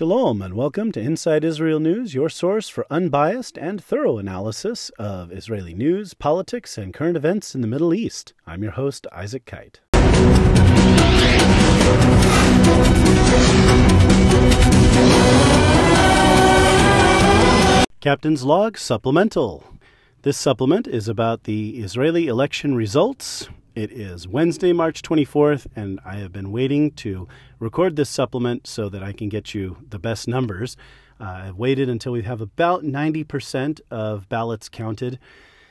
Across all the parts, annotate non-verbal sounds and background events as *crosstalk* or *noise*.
Shalom and welcome to Inside Israel News, your source for unbiased and thorough analysis of Israeli news, politics, and current events in the Middle East. I'm your host, Isaac Kite. Captain's Log Supplemental. This supplement is about the Israeli election results it is Wednesday, March 24th, and I have been waiting to record this supplement so that I can get you the best numbers. Uh, I've waited until we have about 90% of ballots counted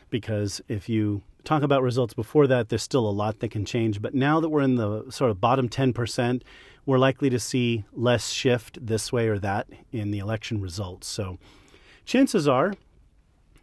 because if you talk about results before that, there's still a lot that can change. But now that we're in the sort of bottom 10%, we're likely to see less shift this way or that in the election results. So chances are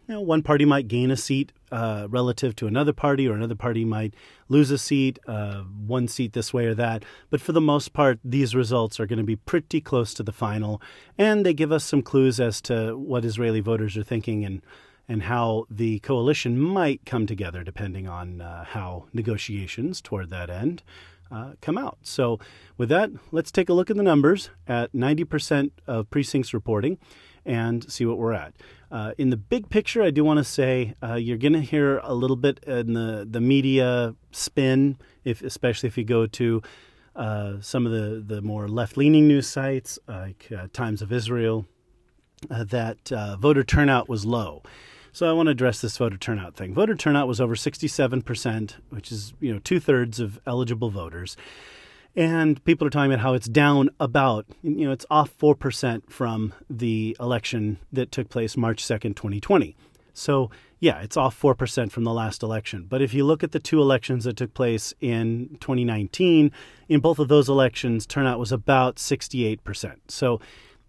you know, one party might gain a seat uh, relative to another party, or another party might lose a seat, uh, one seat this way or that. But for the most part, these results are going to be pretty close to the final, and they give us some clues as to what Israeli voters are thinking and and how the coalition might come together, depending on uh, how negotiations toward that end uh, come out. So, with that, let's take a look at the numbers at 90% of precincts reporting and see what we're at. Uh, in the big picture, I do want to say uh, you're going to hear a little bit in the, the media spin, if especially if you go to uh, some of the, the more left leaning news sites like uh, Times of Israel, uh, that uh, voter turnout was low. So I want to address this voter turnout thing. Voter turnout was over 67%, which is you know two thirds of eligible voters. And people are talking about how it's down about, you know, it's off 4% from the election that took place March 2nd, 2020. So, yeah, it's off 4% from the last election. But if you look at the two elections that took place in 2019, in both of those elections, turnout was about 68%. So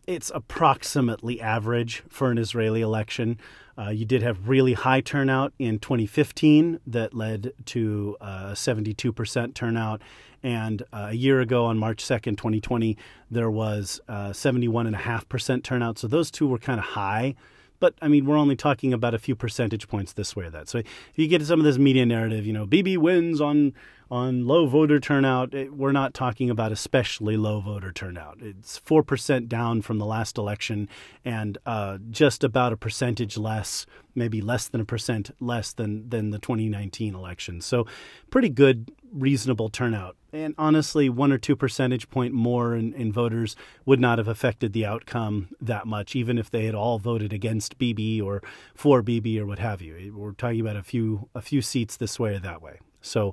it's approximately average for an Israeli election. Uh, you did have really high turnout in 2015 that led to a uh, 72% turnout. And uh, a year ago on March 2nd, 2020, there was uh, 71.5% turnout. So those two were kind of high. But I mean, we're only talking about a few percentage points this way or that. So if you get some of this media narrative, you know, Bibi wins on on low voter turnout, it, we're not talking about especially low voter turnout. It's 4% down from the last election and uh, just about a percentage less, maybe less than a percent less than, than the 2019 election. So, pretty good, reasonable turnout. And honestly, one or two percentage point more in, in voters would not have affected the outcome that much, even if they had all voted against Bibi or for Bibi or what have you. We're talking about a few a few seats this way or that way. So,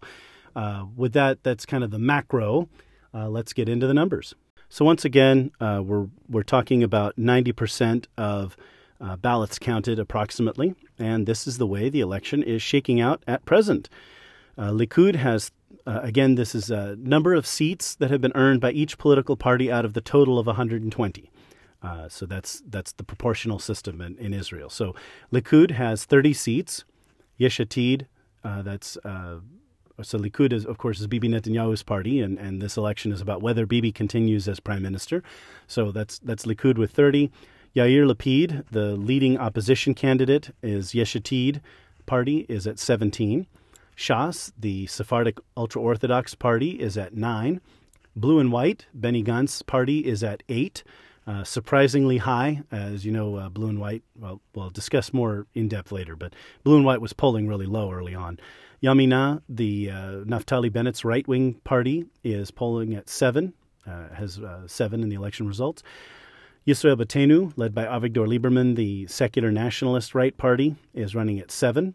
uh, with that, that's kind of the macro. Uh, let's get into the numbers. So once again, uh, we're we're talking about 90% of uh, ballots counted approximately, and this is the way the election is shaking out at present. Uh, Likud has uh, again, this is a number of seats that have been earned by each political party out of the total of 120. Uh, so that's that's the proportional system in, in, Israel. So Likud has 30 seats. Yesh Atid, uh, that's uh, so Likud, is, of course, is Bibi Netanyahu's party, and, and this election is about whether Bibi continues as prime minister. So that's that's Likud with 30. Yair Lapid, the leading opposition candidate, is Yesh Atid party, is at 17. Shas, the Sephardic ultra Orthodox party, is at 9. Blue and White, Benny Gantz party, is at 8. Uh, surprisingly high, as you know, uh, Blue and White. Well, we'll discuss more in depth later, but Blue and White was polling really low early on. Yamina, the uh, Naftali Bennett's right wing party, is polling at seven, uh, has uh, seven in the election results. Yisrael Beitenu, led by Avigdor Lieberman, the secular nationalist right party, is running at seven.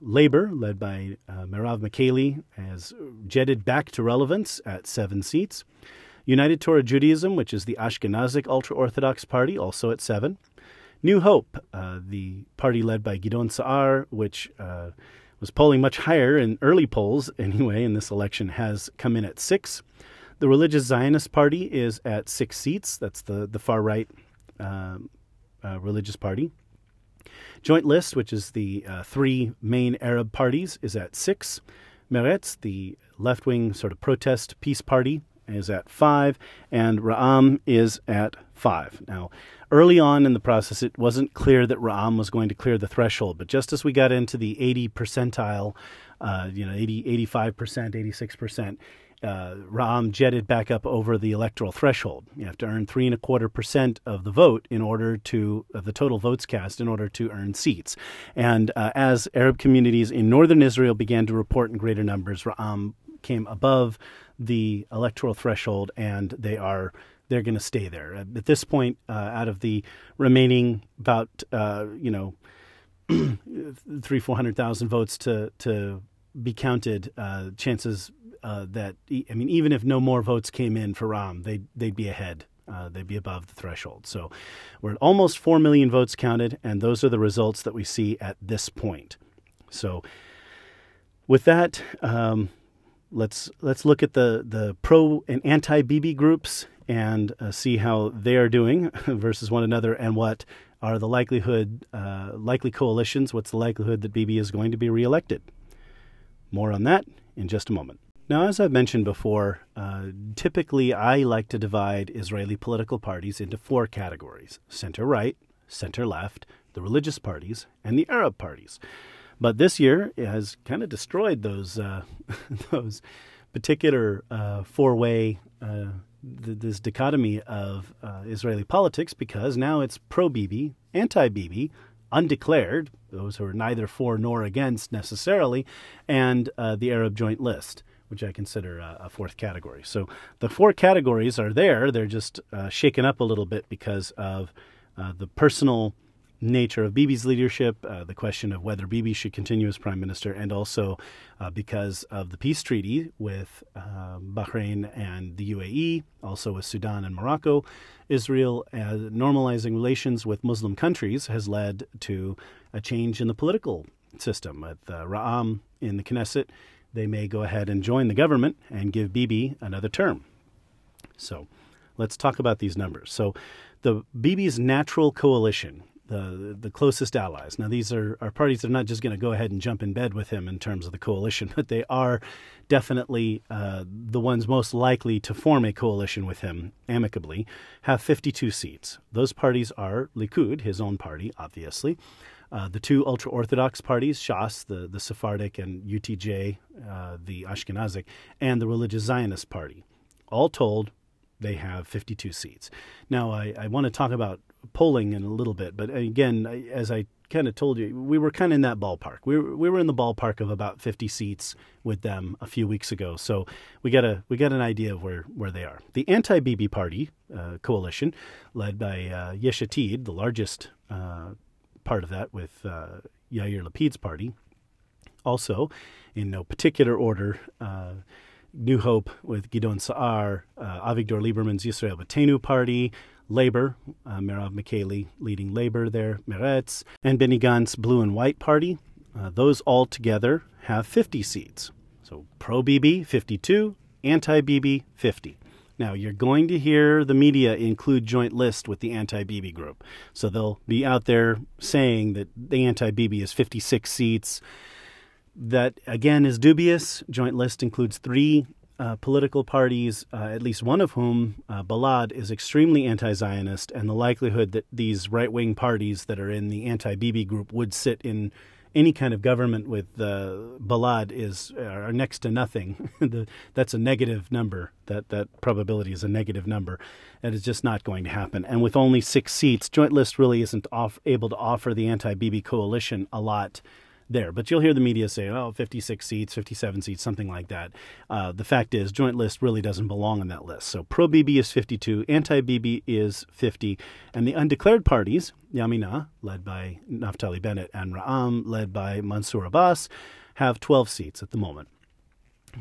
Labor, led by uh, Merav Michaeli, has jetted back to relevance at seven seats. United Torah Judaism, which is the Ashkenazic ultra Orthodox party, also at seven. New Hope, uh, the party led by Gidon Saar, which uh, was polling much higher in early polls anyway in this election, has come in at six. The Religious Zionist Party is at six seats. That's the, the far right uh, uh, religious party. Joint List, which is the uh, three main Arab parties, is at six. Meretz, the left wing sort of protest peace party, is at five. And Ra'am is at five. Now, early on in the process, it wasn't clear that Ra'am was going to clear the threshold, but just as we got into the 80 percentile, uh, you know, 80, 85%, 86%, uh, jetted back up over the electoral threshold. You have to earn three and a quarter percent of the vote in order to the total votes cast in order to earn seats. And uh, as Arab communities in northern Israel began to report in greater numbers, Ra'am came above the electoral threshold, and they are they're going to stay there. At this point, uh, out of the remaining about uh, you know *clears throat* three four hundred thousand votes to to be counted, uh, chances uh, that I mean, even if no more votes came in for Ra'am, they they'd be ahead. Uh, they'd be above the threshold. So we're at almost four million votes counted, and those are the results that we see at this point. So with that, um, let's let's look at the the pro and anti Bibi groups and uh, see how they are doing *laughs* versus one another, and what are the likelihood uh, likely coalitions. What's the likelihood that Bibi is going to be reelected? More on that in just a moment. Now, as I've mentioned before, uh, typically I like to divide Israeli political parties into four categories center right, center left, the religious parties, and the Arab parties. But this year it has kind of destroyed those uh, *laughs* those particular uh, four way uh, th- this dichotomy of uh, Israeli politics because now it's pro Bibi, anti Bibi, undeclared, those who are neither for nor against necessarily, and uh, the Arab Joint List. Which I consider a fourth category. So the four categories are there. They're just uh, shaken up a little bit because of the personal nature of Bibi's leadership, uh, the question of whether Bibi should continue as prime minister, and also uh, because of the peace treaty with uh, Bahrain and the UAE, also with Sudan and Morocco. Israel normalizing relations with Muslim countries has led to a change in the political system. With uh, Ra'am in the Knesset, they may go ahead and join the government and give Bibi another term. So let's talk about these numbers. So the Bibi's natural coalition the the closest allies. Now, these are, are parties that are not just going to go ahead and jump in bed with him in terms of the coalition, *laughs* but they are definitely uh, the ones most likely to form a coalition with him amicably, have 52 seats. Those parties are Likud, his own party, obviously, uh, the two ultra Orthodox parties, Shas, the, the Sephardic, and UTJ, uh, the Ashkenazic, and the Religious Zionist Party. All told, they have 52 seats. Now, I, I want to talk about polling in a little bit, but again, as I kind of told you, we were kind of in that ballpark. We were, we were in the ballpark of about 50 seats with them a few weeks ago, so we got a we got an idea of where, where they are. The anti-Bibi party uh, coalition, led by uh, Yesh Atid, the largest uh, part of that, with uh, Yair Lapid's party, also in no particular order. Uh, New Hope with Gidon Saar, uh, Avigdor Lieberman's Yisrael Beitenu party, Labor, uh, Merav Michaeli leading Labor there, Meretz, and Benny Gantz Blue and White Party. Uh, those all together have 50 seats. So pro Bibi, 52, anti Bibi, 50. Now, you're going to hear the media include joint list with the anti Bibi group. So they'll be out there saying that the anti Bibi is 56 seats. That, again, is dubious. Joint list includes three uh, political parties, uh, at least one of whom, uh, Balad, is extremely anti Zionist, and the likelihood that these right wing parties that are in the anti Bibi group would sit in any kind of government with uh, Balad is are next to nothing. *laughs* the, that's a negative number. That that probability is a negative number, and it's just not going to happen. And with only six seats, Joint List really isn't off, able to offer the anti Bibi coalition a lot there. But you'll hear the media say, oh, 56 seats, 57 seats, something like that. Uh, the fact is, joint list really doesn't belong on that list. So pro Bibi is 52, anti Bibi is 50, and the undeclared parties, Yamina, led by Naftali Bennett, and Ra'am, led by Mansour Abbas, have 12 seats at the moment.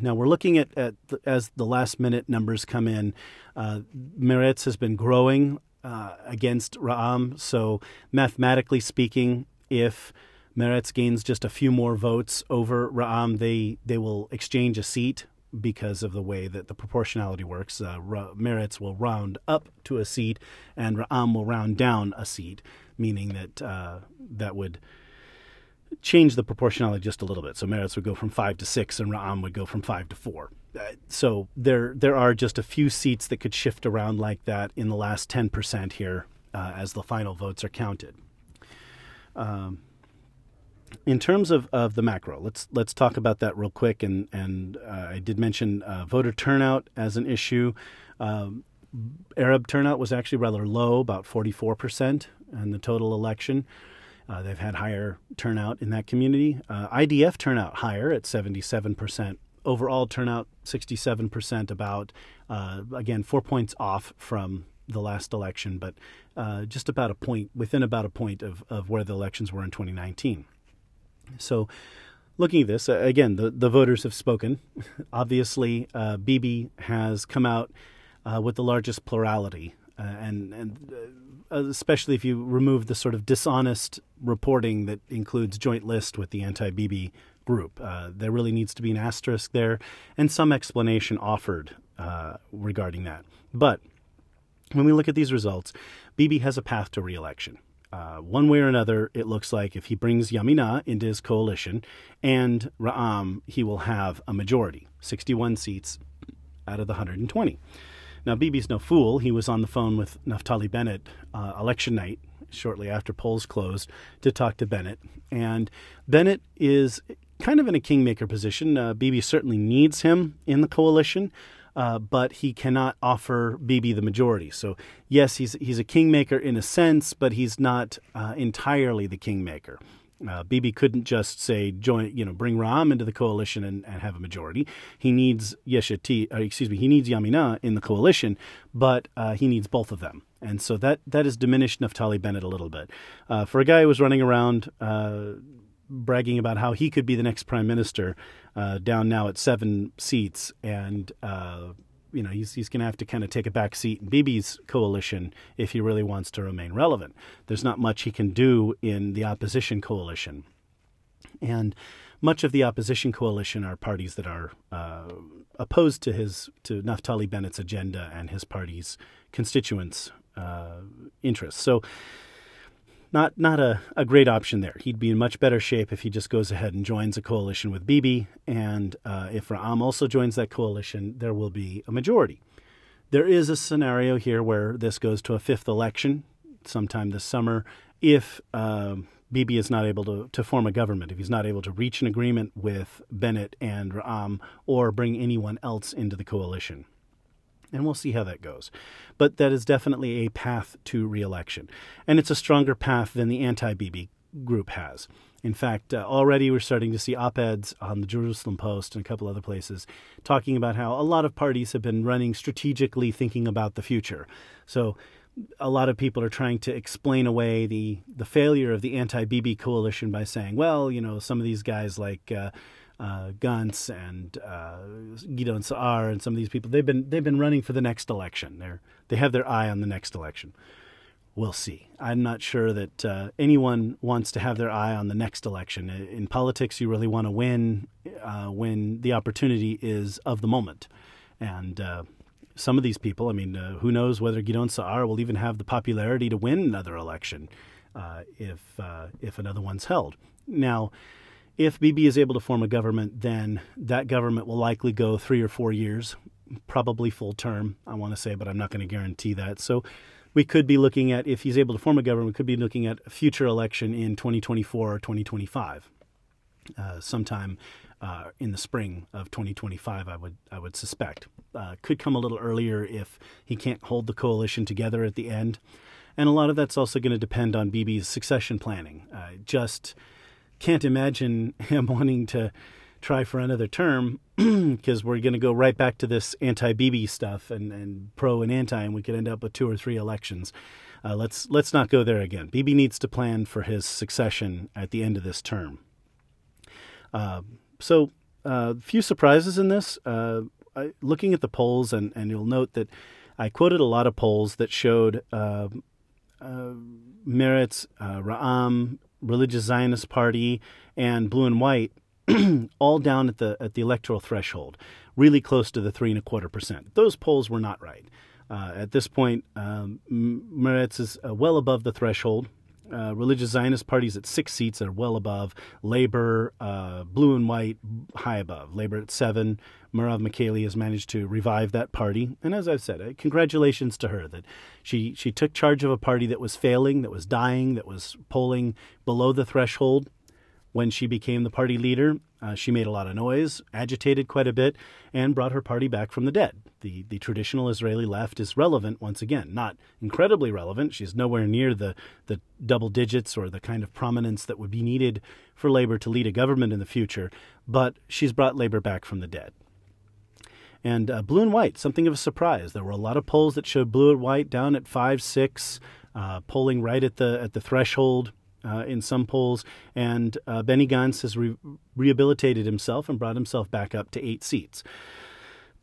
Now we're looking at, at the, as the last minute numbers come in. Uh, Meretz has been growing uh, against Ra'am. So mathematically speaking, if Meretz gains just a few more votes over Ra'am, they they will exchange a seat because of the way that the proportionality works. Uh, Meretz will round up to a seat, and Ra'am will round down a seat, meaning that uh, that would change the proportionality just a little bit. So Meretz would go from five to six, and Ra'am would go from five to four. Uh, so there there are just a few seats that could shift around like that in the last ten percent here uh, as the final votes are counted. Um, in terms of, of the macro, let's let's talk about that real quick. And and uh, I did mention uh, voter turnout as an issue. Um, Arab turnout was actually rather low, about 44 percent in the total election. Uh, they've had higher turnout in that community. Uh, IDF turnout higher at 77 percent. Overall turnout 67 percent. About uh, again four points off from the last election, but uh, just about a point within about a point of, of where the elections were in 2019. So, looking at this, uh, again, the, the voters have spoken. *laughs* Obviously, uh, has come out uh, with the largest plurality, uh, and, and uh, especially if you remove the sort of dishonest reporting that includes joint list with the anti Bibi group. Uh, there really needs to be an asterisk there and some explanation offered regarding that. But when we look at these results, Bibi has a path to reelection. Uh, one way or another, it looks like if he brings Yamina into his coalition and Ra'am, he will have a majority 61 seats out of the 120. Now, Bibi's no fool. He was on the phone with Naftali Bennett uh, election night, shortly after polls closed, to talk to Bennett. And Bennett is kind of in a kingmaker position. Uh, Bibi certainly needs him in the coalition uh, but he cannot offer Bibi the majority. So yes, he's he's a kingmaker in a sense, but he's not uh, entirely the kingmaker. Uh, Bibi couldn't just say join, you know, bring Ra'am into the coalition and, and have a majority. He needs Yesh Atid, uh, excuse me, he needs Yamina in the coalition, but uh, he needs both of them, and so that that has diminished Naftali Bennett a little bit. Uh, for a guy who was running around uh, bragging about how he could be the next prime minister, uh, down now at seven seats, and uh, you know he's he's going to have to kind of take a back seat in Bibi's coalition if he really wants to remain relevant. There's not much he can do in the opposition coalition, and much of the opposition coalition are parties that are uh, opposed to his to Naftali Bennett's agenda and his party's constituents' uh, interests. So not not a, a great option there. He'd be in much better shape if he just goes ahead and joins a coalition with Bibi. And uh, if Ra'am also joins that coalition, there will be a majority. There is a scenario here where this goes to a fifth election sometime this summer if uh, Bibi is not able to, to form a government, if he's not able to reach an agreement with Bennett and Ra'am or bring anyone else into the coalition and we'll see how that goes. But that is definitely a path to reelection. And it's a stronger path than the anti Bibi group has. In fact, uh, already we're starting to see op eds on the Jerusalem Post and a couple other places talking about how a lot of parties have been running strategically thinking about the future. So a lot of people are trying to explain away the, the failure of the anti Bibi coalition by saying, well, you know, some of these guys like. Uh, uh, Gantz and uh, Saar and some of these people they've been they've been running for the next election. They're they have their eye on the next election. We'll see. I'm not sure that uh, anyone wants to have their eye on the next election. In politics, you really want to win uh, when the opportunity is of the moment. And uh, some of these people, I mean, uh, who knows whether Gideon Saar will even have the popularity to win another election uh, if if another one's held. Now, if Bibi is able to form a government, then that government will likely go three or four years, probably full term, I want to say, but I'm not going to guarantee that. So we could be looking at, if he's able to form a government, we could be looking at a future election in 2024 or 2025, uh, sometime uh, in the spring of 2025, I would, I would suspect. Uh, could come a little earlier if he can't hold the coalition together at the end. And a lot of that's also going to depend on Bibi's succession planning. Uh, just can't imagine *laughs* him wanting to try for another term *clears throat* because we're going to go right back to this anti-Bibi stuff and, and pro and anti, and we could end up with two or three elections. Uh, let's let's not go there again. Bibi needs to plan for his succession at the end of this term. Uh, so, a uh, few surprises in this. Uh, I, looking at the polls, and, and you'll note that I quoted a lot of polls that showed uh, uh, Meretz, uh, Ra'am, Religious Zionist Party, and Blue and White *clears throat* all down at the at the electoral threshold, really close to the three and a quarter percent. Those polls were not right. Uh, at this point, um, Meretz is uh, well above the threshold. Uh, religious Zionist parties at six seats are well above. Labor, uh, blue and white, high above. Labor at seven. Merav Michaeli has managed to revive that party, and as I've said, uh, congratulations to her that she she took charge of a party that was failing, that was dying, that was polling below the threshold. When she became the party leader, uh, she made a lot of noise, agitated quite a bit, and brought her party back from the dead. The, the traditional Israeli left is relevant once again. Not incredibly relevant. She's nowhere near the, the double digits or the kind of prominence that would be needed for Labor to lead a government in the future, but she's brought Labor back from the dead. And uh, blue and white, something of a surprise. There were a lot of polls that showed blue and white down at five, six, uh, polling right at the at the threshold uh, in some polls, and uh, Benny Gantz has re- rehabilitated himself and brought himself back up to eight seats.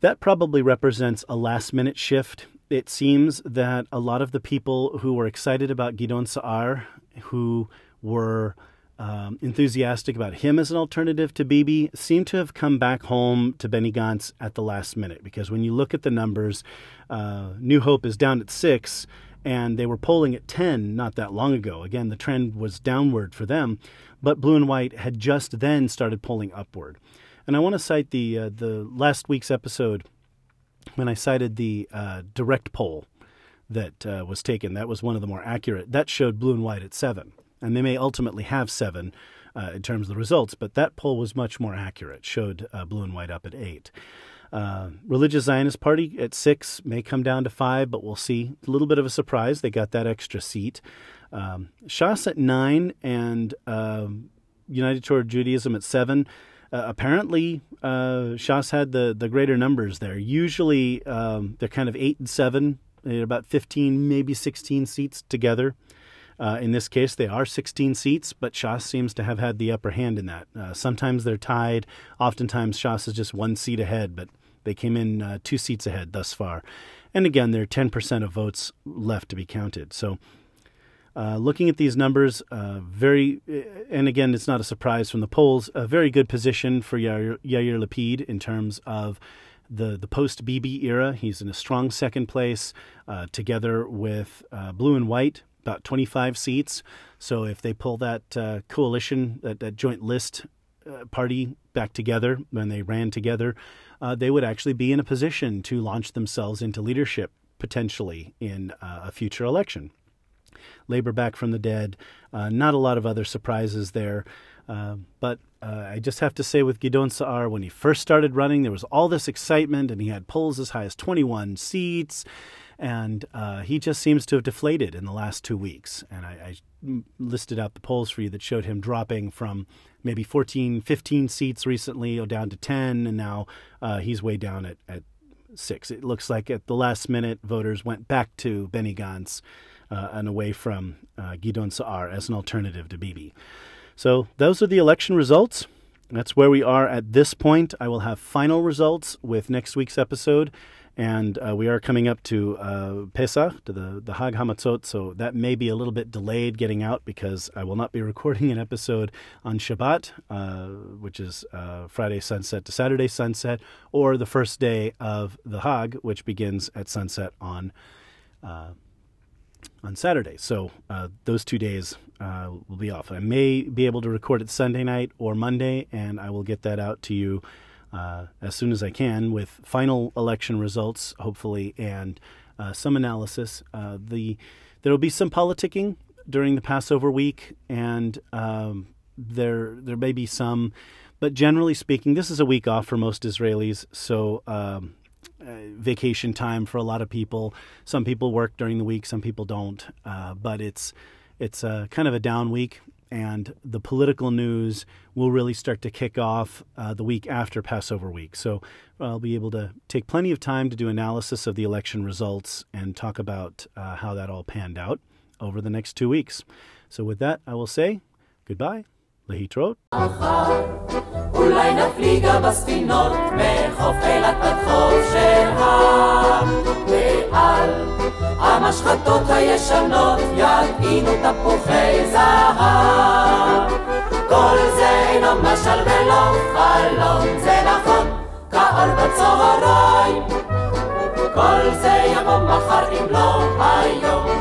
That probably represents a last minute shift. It seems that a lot of the people who were excited about Gidon Saar, who were um, enthusiastic about him as an alternative to Bibi, seem to have come back home to Benny Gantz at the last minute. Because when you look at the numbers, uh, New Hope is down at six, and they were polling at 10 not that long ago. Again, the trend was downward for them, but blue and white had just then started polling upward. And I want to cite the uh, the last week's episode when I cited the uh, direct poll that uh, was taken. That was one of the more accurate. That showed blue and white at seven, and they may ultimately have seven. Uh, in terms of the results, but that poll was much more accurate, showed uh, blue and white up at eight. Uh, Religious Zionist Party at six may come down to five, but we'll see. A little bit of a surprise. They got that extra seat. Um, Shas at nine and uh, United Torah Judaism at seven. Uh, apparently, uh, Shas had the, the greater numbers there. Usually, um, they're kind of eight and seven, about 15, maybe 16 seats together. Uh, in this case, they are 16 seats, but Shas seems to have had the upper hand in that. Uh, sometimes they're tied. Oftentimes, Shas is just one seat ahead, but they came in uh, two seats ahead thus far. And again, there are 10% of votes left to be counted. So, uh, looking at these numbers, uh, very, uh, and again, it's not a surprise from the polls, a very good position for Yair, Yair Lapid in terms of the, the post Bibi era. He's in a strong second place, uh, together with uh, Blue and White, about 25 seats. So if they pull that coalition, that, that joint list party back together when they ran together, uh, they would actually be in a position to launch themselves into leadership potentially in uh, a future election. Labor back from the dead, uh, not a lot of other surprises there. Uh, but uh, I just have to say, with Gidon Saar, when he first started running, there was all this excitement, and he had polls as high as 21 seats and uh, he just seems to have deflated in the last two weeks. And I, I, listed out the polls for you that showed him dropping from maybe 14, 15 seats recently, or down to 10, and now uh, he's way down at, at six. It looks like at the last minute, voters went back to Benny Gantz uh, and away from uh, Saar as an alternative to Bibi. So those are the election results. That's where we are at this point. I will have final results with next week's episode. And uh, we are coming up to uh, Pesach, to the, the Hag Hamatzot, so that may be a little bit delayed getting out because I will not be *laughs* recording an episode on Shabbat, uh, which is uh, Friday sunset to Saturday sunset, or the first day of the Hag, which begins at sunset on uh, on Saturday. So uh, those two days uh, will be off. I may be able to record it Sunday night or Monday, and I will get that out to you uh, as soon as I can with final election results, hopefully, and uh, some analysis. Uh, the there will be some politicking during the Passover week, and um, there there may be some, but generally speaking, this is a week off for most Israelis. So. Um, uh, vacation time for a lot of people. Some people work during the week, some people don't. Uh, but it's it's a kind of a down week and the political news will really start to kick off uh, the week after Passover week. So I'll be able to take plenty of time to do analysis of the election results and talk about uh, how that all panned out over the next two weeks. So with that, I will say goodbye. להתראות. אולי נפליגה בספינות מחוף אילת עד חוף של הר ועל המשחטות הישנות יטעינו תפוחי זהב. כל זה אינו משל ולא חלום זה נכון כאור בצהריים. כל זה יבוא מחר אם לא היום